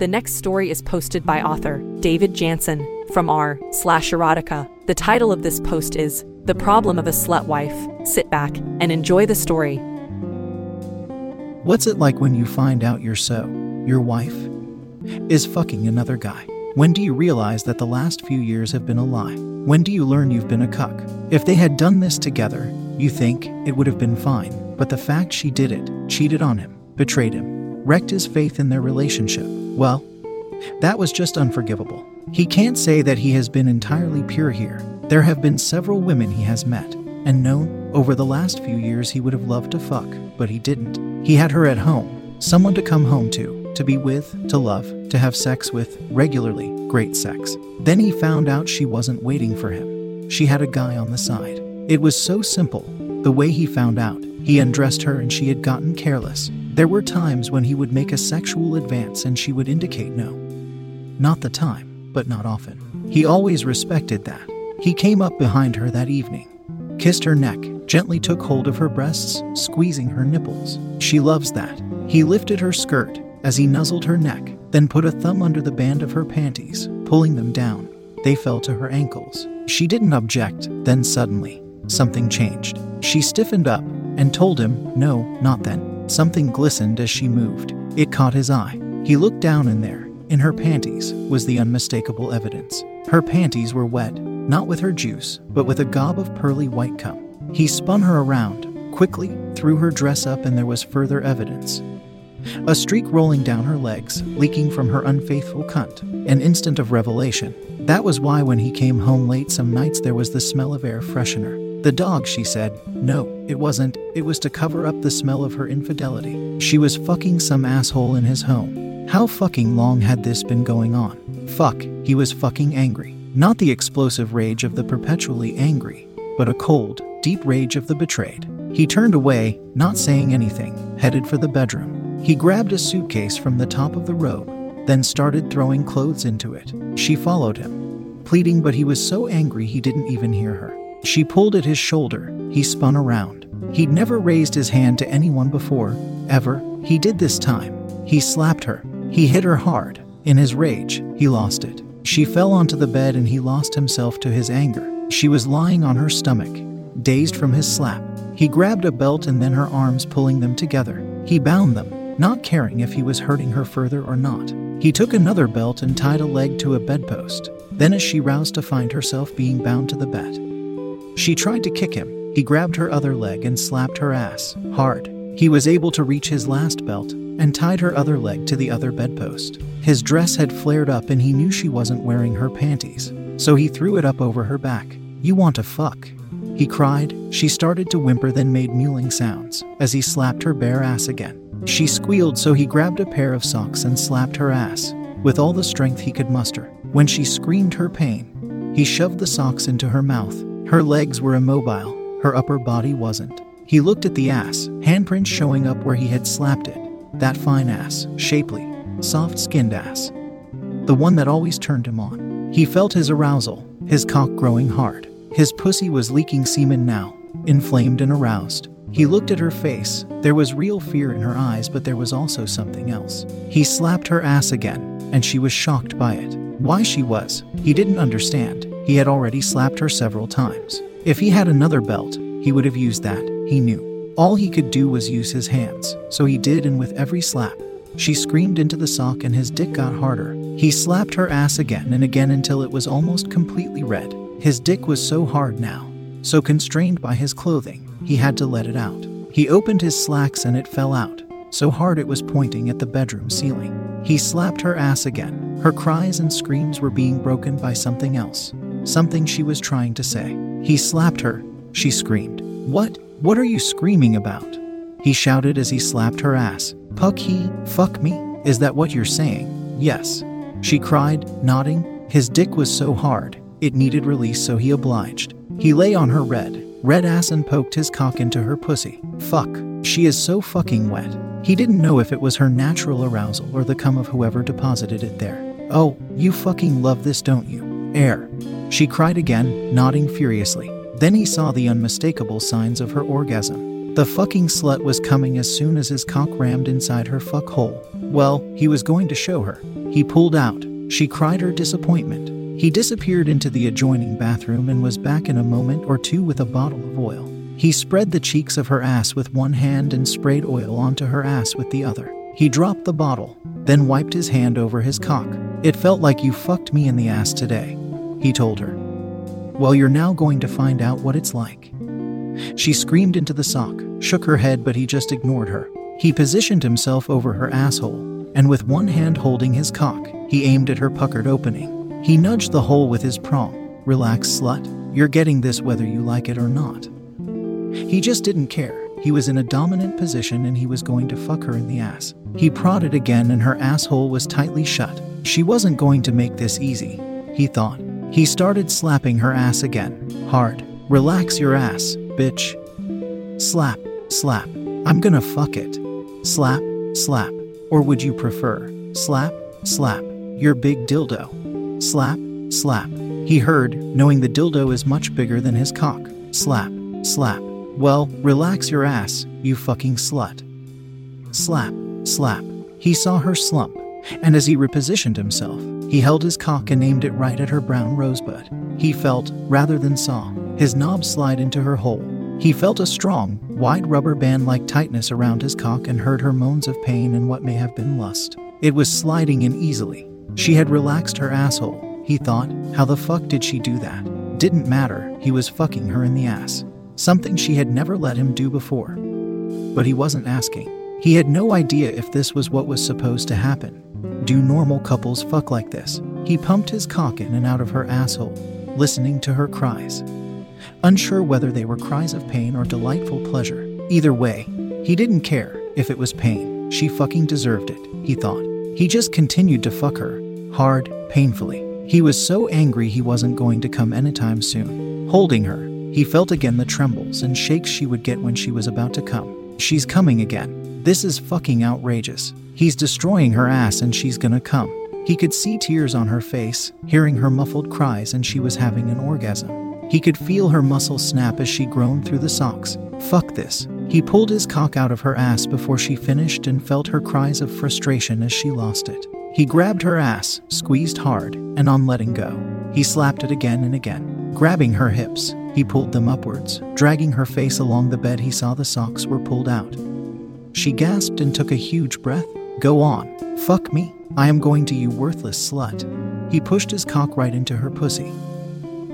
The next story is posted by author David Jansen from r slash erotica. The title of this post is The Problem of a Slut Wife. Sit back and enjoy the story. What's it like when you find out your so, your wife, is fucking another guy? When do you realize that the last few years have been a lie? When do you learn you've been a cuck? If they had done this together, you think it would have been fine. But the fact she did it, cheated on him, betrayed him, wrecked his faith in their relationship, well, that was just unforgivable. He can't say that he has been entirely pure here. There have been several women he has met and known over the last few years he would have loved to fuck, but he didn't. He had her at home, someone to come home to, to be with, to love, to have sex with, regularly, great sex. Then he found out she wasn't waiting for him. She had a guy on the side. It was so simple. The way he found out, he undressed her and she had gotten careless. There were times when he would make a sexual advance and she would indicate no. Not the time, but not often. He always respected that. He came up behind her that evening, kissed her neck, gently took hold of her breasts, squeezing her nipples. She loves that. He lifted her skirt as he nuzzled her neck, then put a thumb under the band of her panties, pulling them down. They fell to her ankles. She didn't object, then suddenly, something changed. She stiffened up and told him, No, not then. Something glistened as she moved. It caught his eye. He looked down, and there, in her panties, was the unmistakable evidence. Her panties were wet, not with her juice, but with a gob of pearly white cum. He spun her around, quickly, threw her dress up, and there was further evidence. A streak rolling down her legs, leaking from her unfaithful cunt. An instant of revelation. That was why when he came home late some nights there was the smell of air freshener. The dog, she said. No, it wasn't. It was to cover up the smell of her infidelity. She was fucking some asshole in his home. How fucking long had this been going on? Fuck, he was fucking angry. Not the explosive rage of the perpetually angry, but a cold, deep rage of the betrayed. He turned away, not saying anything, headed for the bedroom. He grabbed a suitcase from the top of the robe, then started throwing clothes into it. She followed him, pleading, but he was so angry he didn't even hear her. She pulled at his shoulder. He spun around. He'd never raised his hand to anyone before, ever. He did this time. He slapped her. He hit her hard. In his rage, he lost it. She fell onto the bed and he lost himself to his anger. She was lying on her stomach, dazed from his slap. He grabbed a belt and then her arms pulling them together. He bound them, not caring if he was hurting her further or not. He took another belt and tied a leg to a bedpost. Then, as she roused to find herself being bound to the bed, she tried to kick him. He grabbed her other leg and slapped her ass hard. He was able to reach his last belt and tied her other leg to the other bedpost. His dress had flared up and he knew she wasn't wearing her panties, so he threw it up over her back. You want to fuck? He cried. She started to whimper, then made mewling sounds as he slapped her bare ass again. She squealed, so he grabbed a pair of socks and slapped her ass with all the strength he could muster. When she screamed her pain, he shoved the socks into her mouth. Her legs were immobile, her upper body wasn't. He looked at the ass, handprints showing up where he had slapped it. That fine ass, shapely, soft skinned ass. The one that always turned him on. He felt his arousal, his cock growing hard. His pussy was leaking semen now, inflamed and aroused. He looked at her face. There was real fear in her eyes, but there was also something else. He slapped her ass again, and she was shocked by it. Why she was, he didn't understand. He had already slapped her several times. If he had another belt, he would have used that, he knew. All he could do was use his hands, so he did, and with every slap, She screamed into the sock and his dick got harder. He slapped her ass again and again until it was almost completely red. His dick was so hard now, so constrained by his clothing, he had to let it out. He opened his slacks and it fell out, so hard it was pointing at the bedroom ceiling. He slapped her ass again. Her cries and screams were being broken by something else, something she was trying to say. He slapped her. She screamed. What? What are you screaming about? He shouted as he slapped her ass. Puck he, fuck me? Is that what you're saying? Yes. She cried, nodding. His dick was so hard, it needed release, so he obliged. He lay on her red, red ass and poked his cock into her pussy. Fuck. She is so fucking wet. He didn't know if it was her natural arousal or the cum of whoever deposited it there. Oh, you fucking love this, don't you? Air. She cried again, nodding furiously. Then he saw the unmistakable signs of her orgasm. The fucking slut was coming as soon as his cock rammed inside her fuck hole. Well, he was going to show her. He pulled out. She cried her disappointment. He disappeared into the adjoining bathroom and was back in a moment or two with a bottle of oil. He spread the cheeks of her ass with one hand and sprayed oil onto her ass with the other. He dropped the bottle, then wiped his hand over his cock. It felt like you fucked me in the ass today, he told her. Well, you're now going to find out what it's like. She screamed into the sock, shook her head, but he just ignored her. He positioned himself over her asshole, and with one hand holding his cock, he aimed at her puckered opening. He nudged the hole with his prong. Relax, slut. You're getting this whether you like it or not. He just didn't care. He was in a dominant position and he was going to fuck her in the ass. He prodded again and her asshole was tightly shut. She wasn't going to make this easy, he thought. He started slapping her ass again. Hard. Relax your ass, bitch. Slap, slap. I'm gonna fuck it. Slap, slap. Or would you prefer slap, slap, your big dildo? Slap, slap. He heard, knowing the dildo is much bigger than his cock. Slap, slap. Well, relax your ass, you fucking slut. Slap, slap. He saw her slump, and as he repositioned himself, he held his cock and aimed it right at her brown rosebud. He felt, rather than saw, his knob slide into her hole. He felt a strong, wide rubber band like tightness around his cock and heard her moans of pain and what may have been lust. It was sliding in easily. She had relaxed her asshole. He thought, how the fuck did she do that? Didn't matter, he was fucking her in the ass. Something she had never let him do before. But he wasn't asking. He had no idea if this was what was supposed to happen. Do normal couples fuck like this? He pumped his cock in and out of her asshole, listening to her cries. Unsure whether they were cries of pain or delightful pleasure. Either way, he didn't care if it was pain. She fucking deserved it, he thought. He just continued to fuck her, hard, painfully. He was so angry he wasn't going to come anytime soon. Holding her, he felt again the trembles and shakes she would get when she was about to come. She's coming again. This is fucking outrageous. He's destroying her ass and she's gonna come. He could see tears on her face, hearing her muffled cries, and she was having an orgasm. He could feel her muscles snap as she groaned through the socks. Fuck this. He pulled his cock out of her ass before she finished and felt her cries of frustration as she lost it. He grabbed her ass, squeezed hard, and on letting go, he slapped it again and again. Grabbing her hips, he pulled them upwards. Dragging her face along the bed, he saw the socks were pulled out. She gasped and took a huge breath. Go on. Fuck me. I am going to you, worthless slut. He pushed his cock right into her pussy.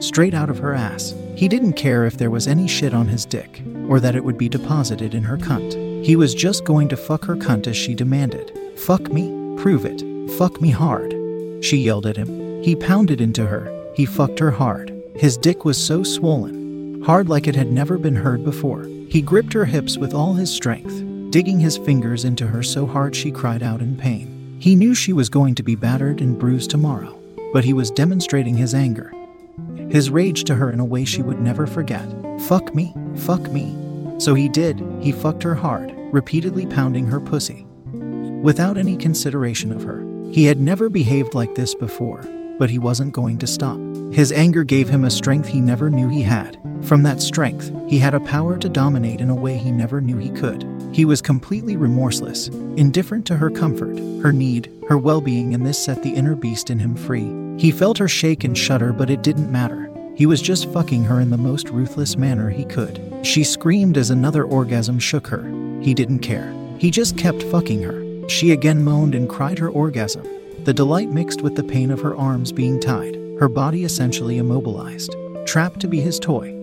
Straight out of her ass. He didn't care if there was any shit on his dick, or that it would be deposited in her cunt. He was just going to fuck her cunt as she demanded. Fuck me. Prove it. Fuck me hard. She yelled at him. He pounded into her. He fucked her hard. His dick was so swollen, hard like it had never been heard before. He gripped her hips with all his strength digging his fingers into her so hard she cried out in pain. He knew she was going to be battered and bruised tomorrow, but he was demonstrating his anger, his rage to her in a way she would never forget. Fuck me, fuck me. So he did, he fucked her hard, repeatedly pounding her pussy. Without any consideration of her. He had never behaved like this before, but he wasn't going to stop. His anger gave him a strength he never knew he had. From that strength, he had a power to dominate in a way he never knew he could. He was completely remorseless, indifferent to her comfort, her need, her well being, and this set the inner beast in him free. He felt her shake and shudder, but it didn't matter. He was just fucking her in the most ruthless manner he could. She screamed as another orgasm shook her. He didn't care. He just kept fucking her. She again moaned and cried her orgasm. The delight mixed with the pain of her arms being tied, her body essentially immobilized, trapped to be his toy.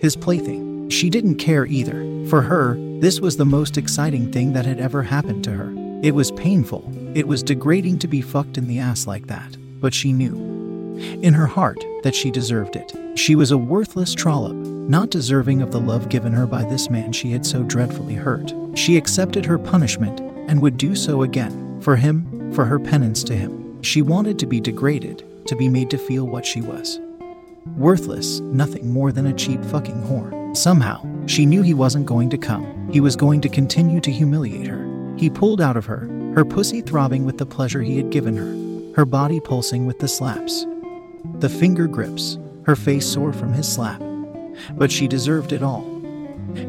His plaything. She didn't care either. For her, this was the most exciting thing that had ever happened to her. It was painful. It was degrading to be fucked in the ass like that. But she knew, in her heart, that she deserved it. She was a worthless trollop, not deserving of the love given her by this man she had so dreadfully hurt. She accepted her punishment and would do so again. For him, for her penance to him. She wanted to be degraded, to be made to feel what she was. Worthless, nothing more than a cheap fucking whore. Somehow, she knew he wasn't going to come. He was going to continue to humiliate her. He pulled out of her, her pussy throbbing with the pleasure he had given her, her body pulsing with the slaps. The finger grips, her face sore from his slap. But she deserved it all.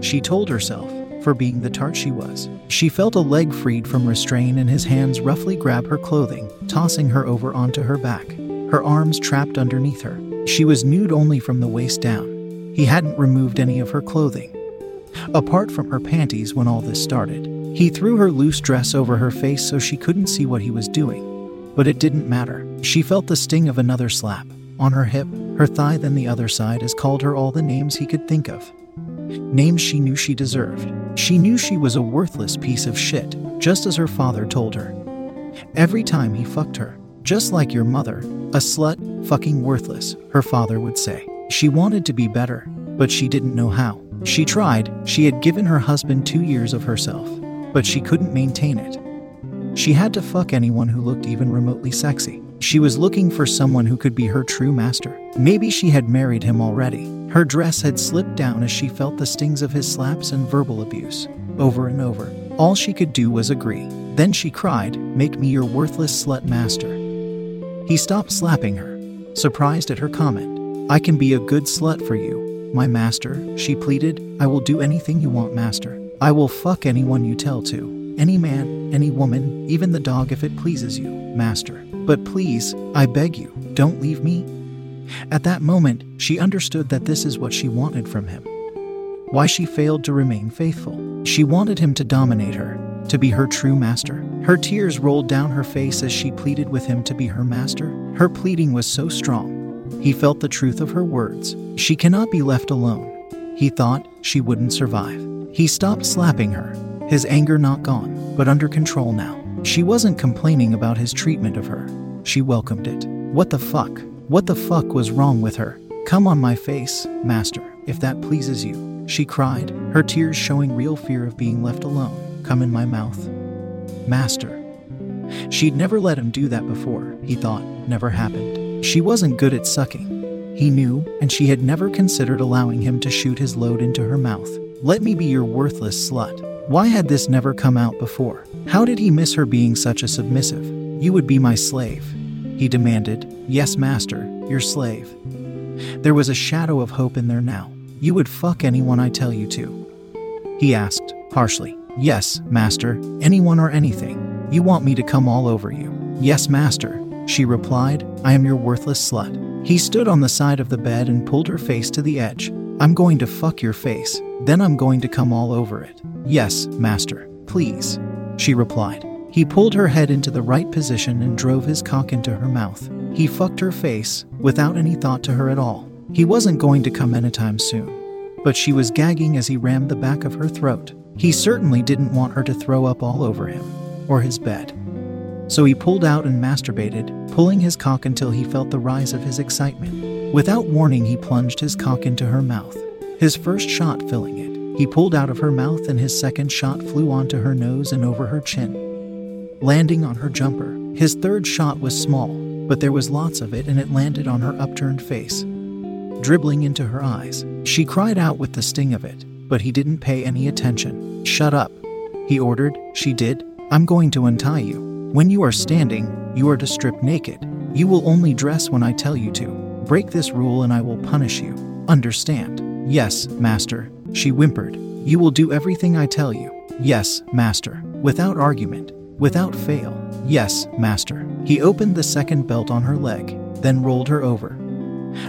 She told herself, for being the tart she was. She felt a leg freed from restraint and his hands roughly grab her clothing, tossing her over onto her back, her arms trapped underneath her. She was nude only from the waist down. He hadn't removed any of her clothing. Apart from her panties when all this started, he threw her loose dress over her face so she couldn't see what he was doing. But it didn't matter. She felt the sting of another slap on her hip, her thigh, then the other side as called her all the names he could think of. Names she knew she deserved. She knew she was a worthless piece of shit, just as her father told her. Every time he fucked her, just like your mother, a slut, fucking worthless, her father would say. She wanted to be better, but she didn't know how. She tried, she had given her husband two years of herself, but she couldn't maintain it. She had to fuck anyone who looked even remotely sexy. She was looking for someone who could be her true master. Maybe she had married him already. Her dress had slipped down as she felt the stings of his slaps and verbal abuse. Over and over. All she could do was agree. Then she cried, Make me your worthless slut master. He stopped slapping her, surprised at her comment. I can be a good slut for you, my master, she pleaded. I will do anything you want, master. I will fuck anyone you tell to. Any man, any woman, even the dog if it pleases you, master. But please, I beg you, don't leave me. At that moment, she understood that this is what she wanted from him. Why she failed to remain faithful. She wanted him to dominate her, to be her true master. Her tears rolled down her face as she pleaded with him to be her master. Her pleading was so strong. He felt the truth of her words. She cannot be left alone. He thought she wouldn't survive. He stopped slapping her, his anger not gone, but under control now. She wasn't complaining about his treatment of her. She welcomed it. What the fuck? What the fuck was wrong with her? Come on my face, master, if that pleases you. She cried, her tears showing real fear of being left alone. Come in my mouth. Master. She'd never let him do that before, he thought, never happened. She wasn't good at sucking. He knew, and she had never considered allowing him to shoot his load into her mouth. Let me be your worthless slut. Why had this never come out before? How did he miss her being such a submissive? You would be my slave. He demanded. Yes, master, your slave. There was a shadow of hope in there now. You would fuck anyone I tell you to. He asked, harshly. Yes, master, anyone or anything. You want me to come all over you. Yes, master, she replied. I am your worthless slut. He stood on the side of the bed and pulled her face to the edge. I'm going to fuck your face, then I'm going to come all over it. Yes, master, please, she replied. He pulled her head into the right position and drove his cock into her mouth. He fucked her face, without any thought to her at all. He wasn't going to come anytime soon. But she was gagging as he rammed the back of her throat. He certainly didn't want her to throw up all over him, or his bed. So he pulled out and masturbated, pulling his cock until he felt the rise of his excitement. Without warning, he plunged his cock into her mouth, his first shot filling it. He pulled out of her mouth, and his second shot flew onto her nose and over her chin, landing on her jumper. His third shot was small, but there was lots of it, and it landed on her upturned face, dribbling into her eyes. She cried out with the sting of it, but he didn't pay any attention. Shut up, he ordered. She did. I'm going to untie you. When you are standing, you are to strip naked. You will only dress when I tell you to. Break this rule and I will punish you. Understand? Yes, master, she whimpered. You will do everything I tell you. Yes, master. Without argument. Without fail. Yes, master. He opened the second belt on her leg, then rolled her over.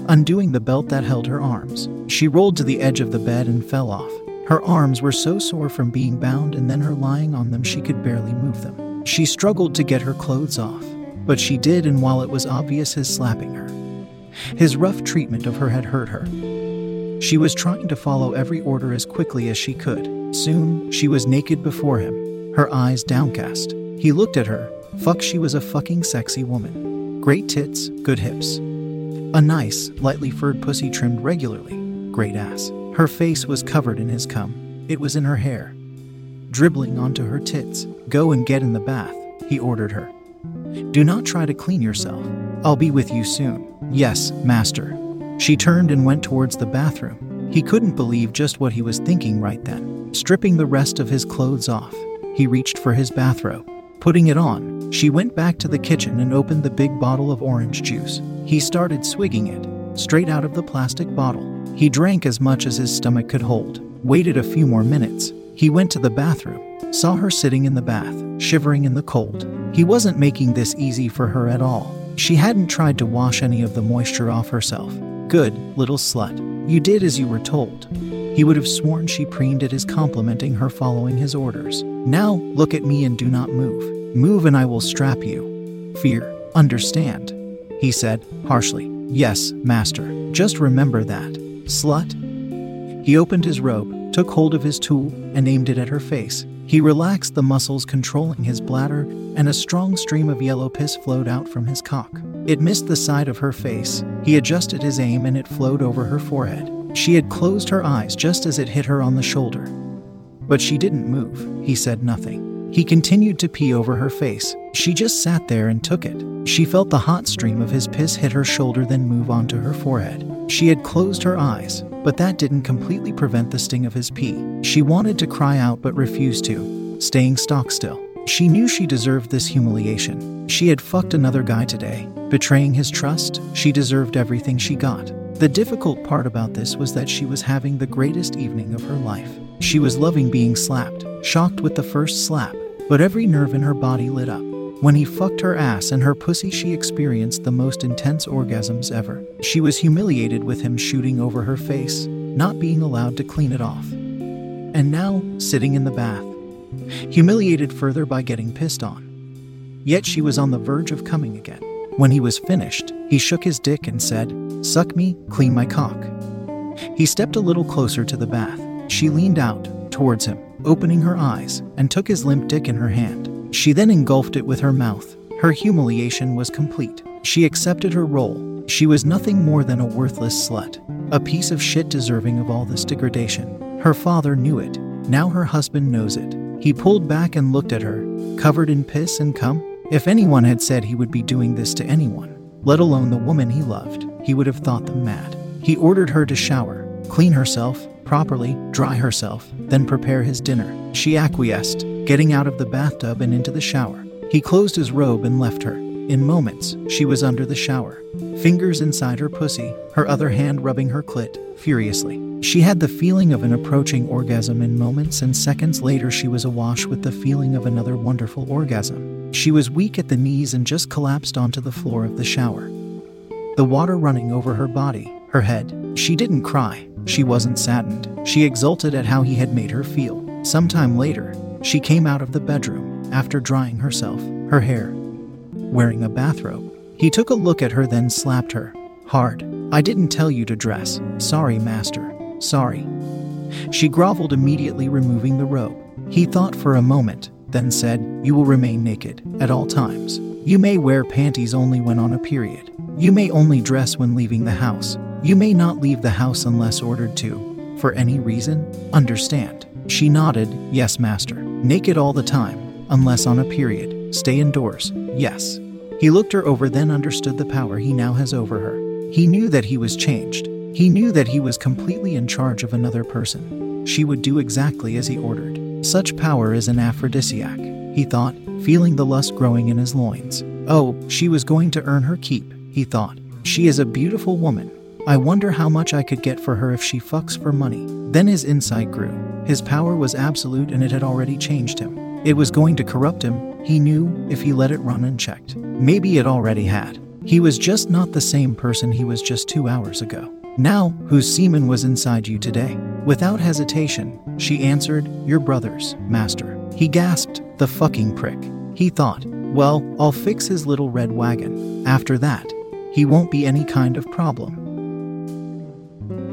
Undoing the belt that held her arms, she rolled to the edge of the bed and fell off. Her arms were so sore from being bound and then her lying on them she could barely move them. She struggled to get her clothes off, but she did, and while it was obvious his slapping her, his rough treatment of her had hurt her. She was trying to follow every order as quickly as she could. Soon, she was naked before him, her eyes downcast. He looked at her. Fuck, she was a fucking sexy woman. Great tits, good hips. A nice, lightly furred pussy trimmed regularly. Great ass. Her face was covered in his cum. It was in her hair. Dribbling onto her tits. Go and get in the bath, he ordered her. Do not try to clean yourself. I'll be with you soon. Yes, master. She turned and went towards the bathroom. He couldn't believe just what he was thinking right then. Stripping the rest of his clothes off, he reached for his bathrobe. Putting it on, she went back to the kitchen and opened the big bottle of orange juice. He started swigging it, straight out of the plastic bottle. He drank as much as his stomach could hold, waited a few more minutes. He went to the bathroom, saw her sitting in the bath, shivering in the cold. He wasn't making this easy for her at all. She hadn't tried to wash any of the moisture off herself. Good, little slut. You did as you were told. He would have sworn she preened at his complimenting her following his orders. Now, look at me and do not move. Move and I will strap you. Fear, understand? He said, harshly. Yes, master. Just remember that. Slut. He opened his robe, took hold of his tool, and aimed it at her face. He relaxed the muscles controlling his bladder, and a strong stream of yellow piss flowed out from his cock. It missed the side of her face. He adjusted his aim and it flowed over her forehead. She had closed her eyes just as it hit her on the shoulder. But she didn't move. He said nothing. He continued to pee over her face. She just sat there and took it. She felt the hot stream of his piss hit her shoulder, then move onto her forehead. She had closed her eyes, but that didn't completely prevent the sting of his pee. She wanted to cry out but refused to, staying stock still. She knew she deserved this humiliation. She had fucked another guy today. Betraying his trust, she deserved everything she got. The difficult part about this was that she was having the greatest evening of her life. She was loving being slapped, shocked with the first slap, but every nerve in her body lit up. When he fucked her ass and her pussy, she experienced the most intense orgasms ever. She was humiliated with him shooting over her face, not being allowed to clean it off. And now, sitting in the bath, humiliated further by getting pissed on. Yet she was on the verge of coming again. When he was finished, he shook his dick and said, Suck me, clean my cock. He stepped a little closer to the bath. She leaned out, towards him, opening her eyes, and took his limp dick in her hand. She then engulfed it with her mouth. Her humiliation was complete. She accepted her role. She was nothing more than a worthless slut, a piece of shit deserving of all this degradation. Her father knew it. Now her husband knows it. He pulled back and looked at her, covered in piss and cum. If anyone had said he would be doing this to anyone, let alone the woman he loved, he would have thought them mad. He ordered her to shower, clean herself, properly, dry herself, then prepare his dinner. She acquiesced, getting out of the bathtub and into the shower. He closed his robe and left her. In moments, she was under the shower, fingers inside her pussy, her other hand rubbing her clit, furiously. She had the feeling of an approaching orgasm in moments, and seconds later, she was awash with the feeling of another wonderful orgasm. She was weak at the knees and just collapsed onto the floor of the shower. The water running over her body, her head. She didn't cry. She wasn't saddened. She exulted at how he had made her feel. Sometime later, she came out of the bedroom after drying herself, her hair, wearing a bathrobe. He took a look at her, then slapped her hard. I didn't tell you to dress. Sorry, master. Sorry. She groveled immediately, removing the robe. He thought for a moment, then said, You will remain naked at all times. You may wear panties only when on a period. You may only dress when leaving the house. You may not leave the house unless ordered to. For any reason? Understand. She nodded, Yes, master. Naked all the time, unless on a period. Stay indoors. Yes. He looked her over, then understood the power he now has over her. He knew that he was changed. He knew that he was completely in charge of another person. She would do exactly as he ordered. Such power is an aphrodisiac, he thought, feeling the lust growing in his loins. Oh, she was going to earn her keep, he thought. She is a beautiful woman. I wonder how much I could get for her if she fucks for money. Then his insight grew. His power was absolute and it had already changed him. It was going to corrupt him, he knew, if he let it run unchecked. Maybe it already had. He was just not the same person he was just two hours ago. Now, whose semen was inside you today? Without hesitation, she answered, Your brother's, master. He gasped, The fucking prick. He thought, well, I'll fix his little red wagon. After that, he won't be any kind of problem.